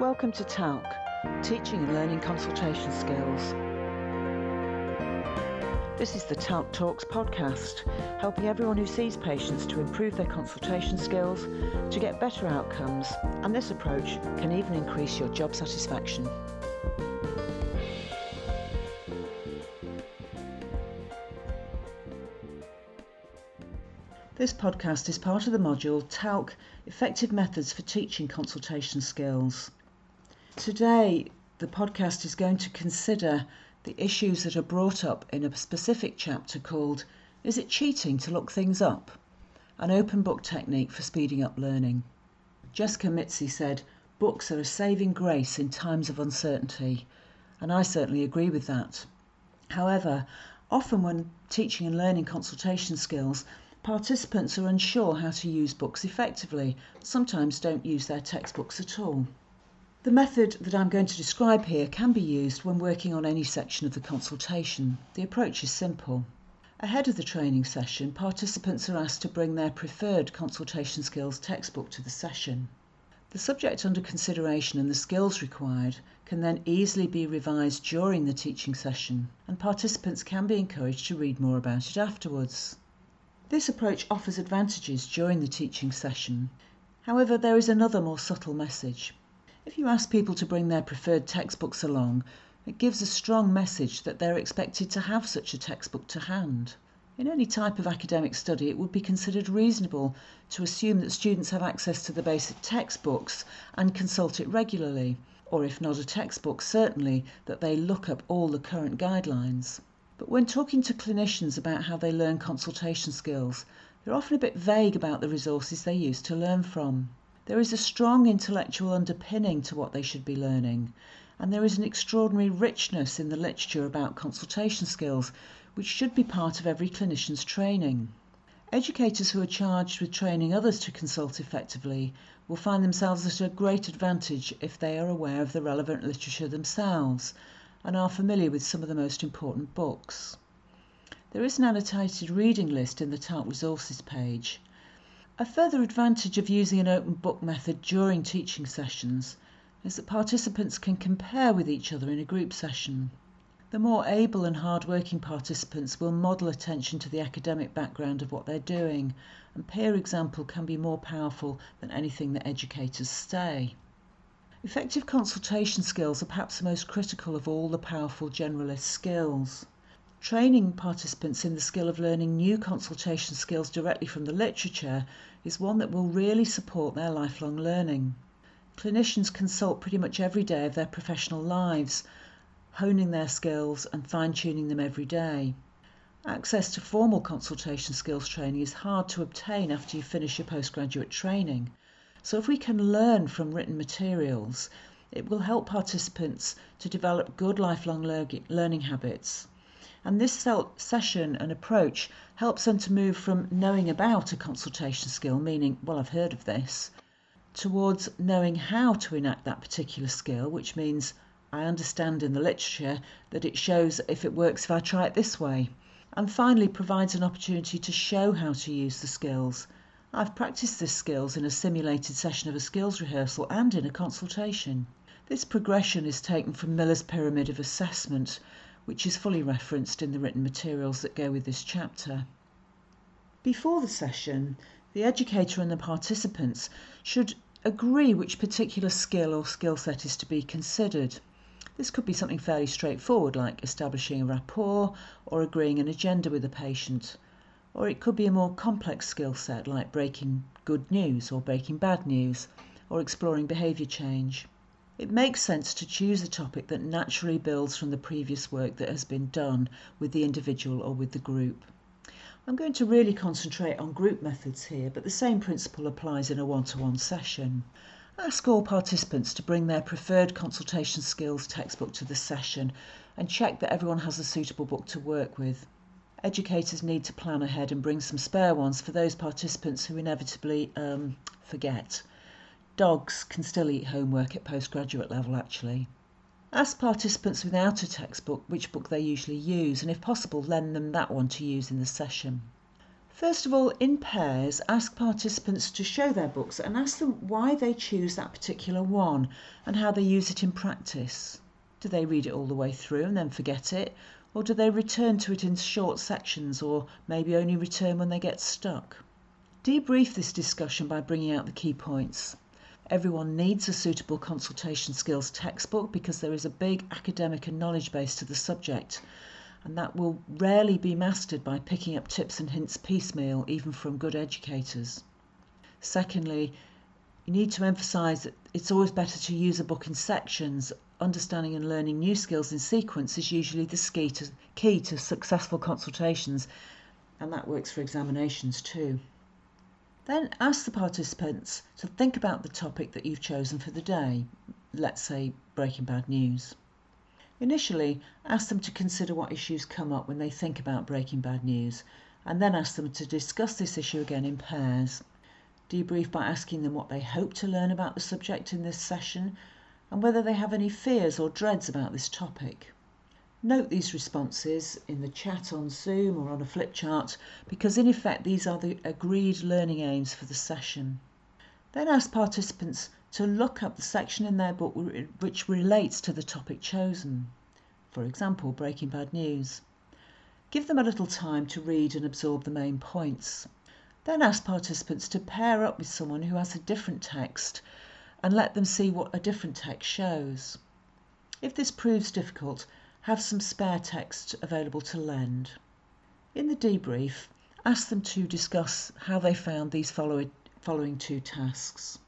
Welcome to TALC, Teaching and Learning Consultation Skills. This is the TALC Talks podcast, helping everyone who sees patients to improve their consultation skills, to get better outcomes, and this approach can even increase your job satisfaction. This podcast is part of the module TALC Effective Methods for Teaching Consultation Skills. Today, the podcast is going to consider the issues that are brought up in a specific chapter called Is It Cheating to Look Things Up? An open book technique for speeding up learning. Jessica Mitzi said, Books are a saving grace in times of uncertainty, and I certainly agree with that. However, often when teaching and learning consultation skills, Participants are unsure how to use books effectively, sometimes don't use their textbooks at all. The method that I'm going to describe here can be used when working on any section of the consultation. The approach is simple. Ahead of the training session, participants are asked to bring their preferred consultation skills textbook to the session. The subject under consideration and the skills required can then easily be revised during the teaching session, and participants can be encouraged to read more about it afterwards. This approach offers advantages during the teaching session. However, there is another more subtle message. If you ask people to bring their preferred textbooks along, it gives a strong message that they're expected to have such a textbook to hand. In any type of academic study, it would be considered reasonable to assume that students have access to the basic textbooks and consult it regularly, or if not a textbook, certainly that they look up all the current guidelines. But when talking to clinicians about how they learn consultation skills, they're often a bit vague about the resources they use to learn from. There is a strong intellectual underpinning to what they should be learning, and there is an extraordinary richness in the literature about consultation skills, which should be part of every clinician's training. Educators who are charged with training others to consult effectively will find themselves at a great advantage if they are aware of the relevant literature themselves and are familiar with some of the most important books. There is an annotated reading list in the TALC resources page. A further advantage of using an open book method during teaching sessions is that participants can compare with each other in a group session. The more able and hard-working participants will model attention to the academic background of what they're doing, and peer example can be more powerful than anything that educators say. Effective consultation skills are perhaps the most critical of all the powerful generalist skills. Training participants in the skill of learning new consultation skills directly from the literature is one that will really support their lifelong learning. Clinicians consult pretty much every day of their professional lives, honing their skills and fine tuning them every day. Access to formal consultation skills training is hard to obtain after you finish your postgraduate training. So if we can learn from written materials, it will help participants to develop good lifelong learning habits. And this session and approach helps them to move from knowing about a consultation skill, meaning, well, I've heard of this, towards knowing how to enact that particular skill, which means I understand in the literature that it shows if it works if I try it this way. And finally, provides an opportunity to show how to use the skills I've practiced this skills in a simulated session of a skills rehearsal and in a consultation. This progression is taken from Miller's Pyramid of Assessment, which is fully referenced in the written materials that go with this chapter. Before the session, the educator and the participants should agree which particular skill or skill set is to be considered. This could be something fairly straightforward like establishing a rapport or agreeing an agenda with a patient or it could be a more complex skill set like breaking good news or breaking bad news or exploring behaviour change. It makes sense to choose a topic that naturally builds from the previous work that has been done with the individual or with the group. I'm going to really concentrate on group methods here, but the same principle applies in a one to one session. Ask all participants to bring their preferred consultation skills textbook to the session and check that everyone has a suitable book to work with. Educators need to plan ahead and bring some spare ones for those participants who inevitably um, forget. Dogs can still eat homework at postgraduate level, actually. Ask participants without a textbook which book they usually use, and if possible, lend them that one to use in the session. First of all, in pairs, ask participants to show their books and ask them why they choose that particular one and how they use it in practice. Do they read it all the way through and then forget it? Or do they return to it in short sections or maybe only return when they get stuck? Debrief this discussion by bringing out the key points. Everyone needs a suitable consultation skills textbook because there is a big academic and knowledge base to the subject, and that will rarely be mastered by picking up tips and hints piecemeal, even from good educators. Secondly, you need to emphasise that it's always better to use a book in sections. Understanding and learning new skills in sequence is usually the key to, successful consultations, and that works for examinations too. Then ask the participants to think about the topic that you've chosen for the day, let's say breaking bad news. Initially, ask them to consider what issues come up when they think about breaking bad news, and then ask them to discuss this issue again in pairs. Debrief by asking them what they hope to learn about the subject in this session and whether they have any fears or dreads about this topic. Note these responses in the chat on Zoom or on a flip chart because in effect these are the agreed learning aims for the session. Then ask participants to look up the section in their book which relates to the topic chosen. For example, Breaking Bad News. Give them a little time to read and absorb the main points. Then ask participants to pair up with someone who has a different text and let them see what a different text shows. If this proves difficult, have some spare text available to lend. In the debrief, ask them to discuss how they found these following, two tasks.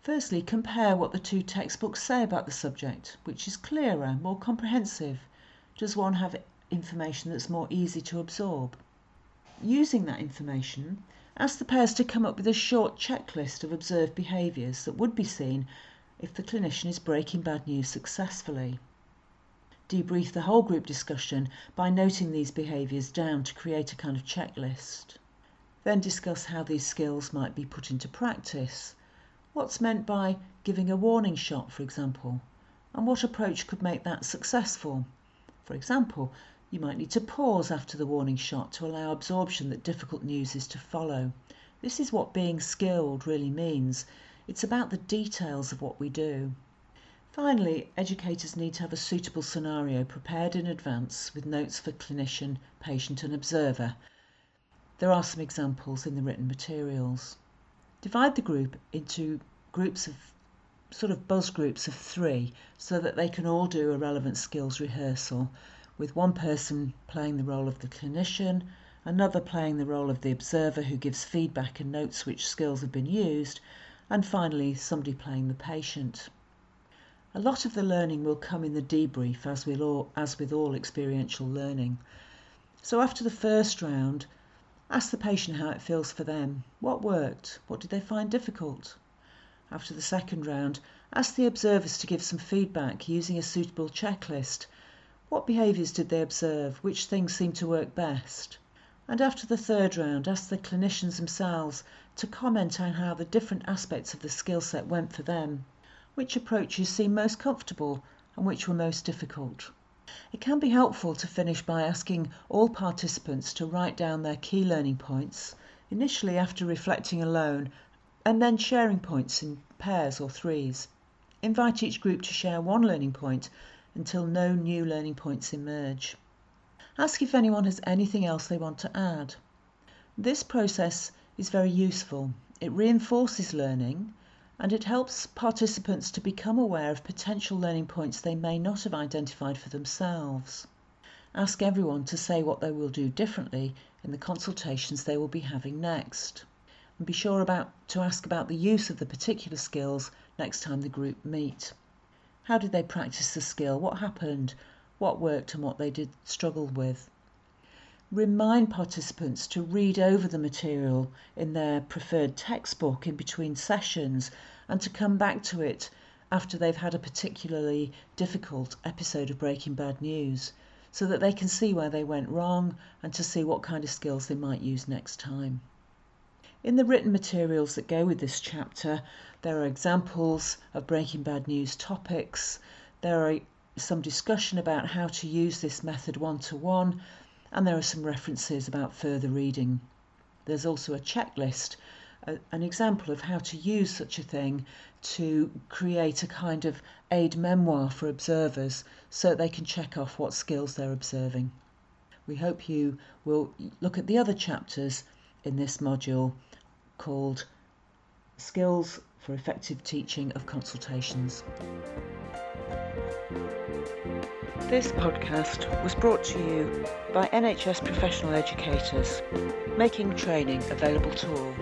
Firstly, compare what the two textbooks say about the subject, which is clearer, more comprehensive. Does one have information that's more easy to absorb? Using that information, ask the pairs to come up with a short checklist of observed behaviours that would be seen if the clinician is breaking bad news successfully debrief the whole group discussion by noting these behaviours down to create a kind of checklist. Then discuss how these skills might be put into practice. What's meant by giving a warning shot, for example, and what approach could make that successful? For example, you might need to pause after the warning shot to allow absorption that difficult news is to follow. This is what being skilled really means. It's about the details of what we do. Finally, educators need to have a suitable scenario prepared in advance with notes for clinician, patient and observer. There are some examples in the written materials. Divide the group into groups of sort of buzz groups of three so that they can all do a relevant skills rehearsal with one person playing the role of the clinician, another playing the role of the observer who gives feedback and notes which skills have been used, and finally somebody playing the patient. A lot of the learning will come in the debrief as, with all, as with all experiential learning. So after the first round, ask the patient how it feels for them. What worked? What did they find difficult? After the second round, ask the observers to give some feedback using a suitable checklist. What behaviours did they observe? Which things seemed to work best? And after the third round, ask the clinicians themselves to comment on how the different aspects of the skill set went for them which approaches seemed most comfortable and which were most difficult. It can be helpful to finish by asking all participants to write down their key learning points, initially after reflecting alone, and then sharing points in pairs or threes. Invite each group to share one learning point until no new learning points emerge. Ask if anyone has anything else they want to add. This process is very useful. It reinforces learning and it helps participants to become aware of potential learning points they may not have identified for themselves. Ask everyone to say what they will do differently in the consultations they will be having next. And be sure about to ask about the use of the particular skills next time the group meet. How did they practice the skill? What happened? What worked and what they did struggle with? Remind participants to read over the material in their preferred textbook in between sessions and to come back to it after they've had a particularly difficult episode of Breaking Bad News so that they can see where they went wrong and to see what kind of skills they might use next time. In the written materials that go with this chapter, there are examples of Breaking Bad News topics, there are some discussion about how to use this method one to one, and there are some references about further reading. There's also a checklist, a, an example of how to use such a thing to create a kind of aide memoire for observers so they can check off what skills they're observing. We hope you will look at the other chapters in this module called Skills for Effective Teaching of Consultations. This podcast was brought to you by NHS professional educators, making training available to all.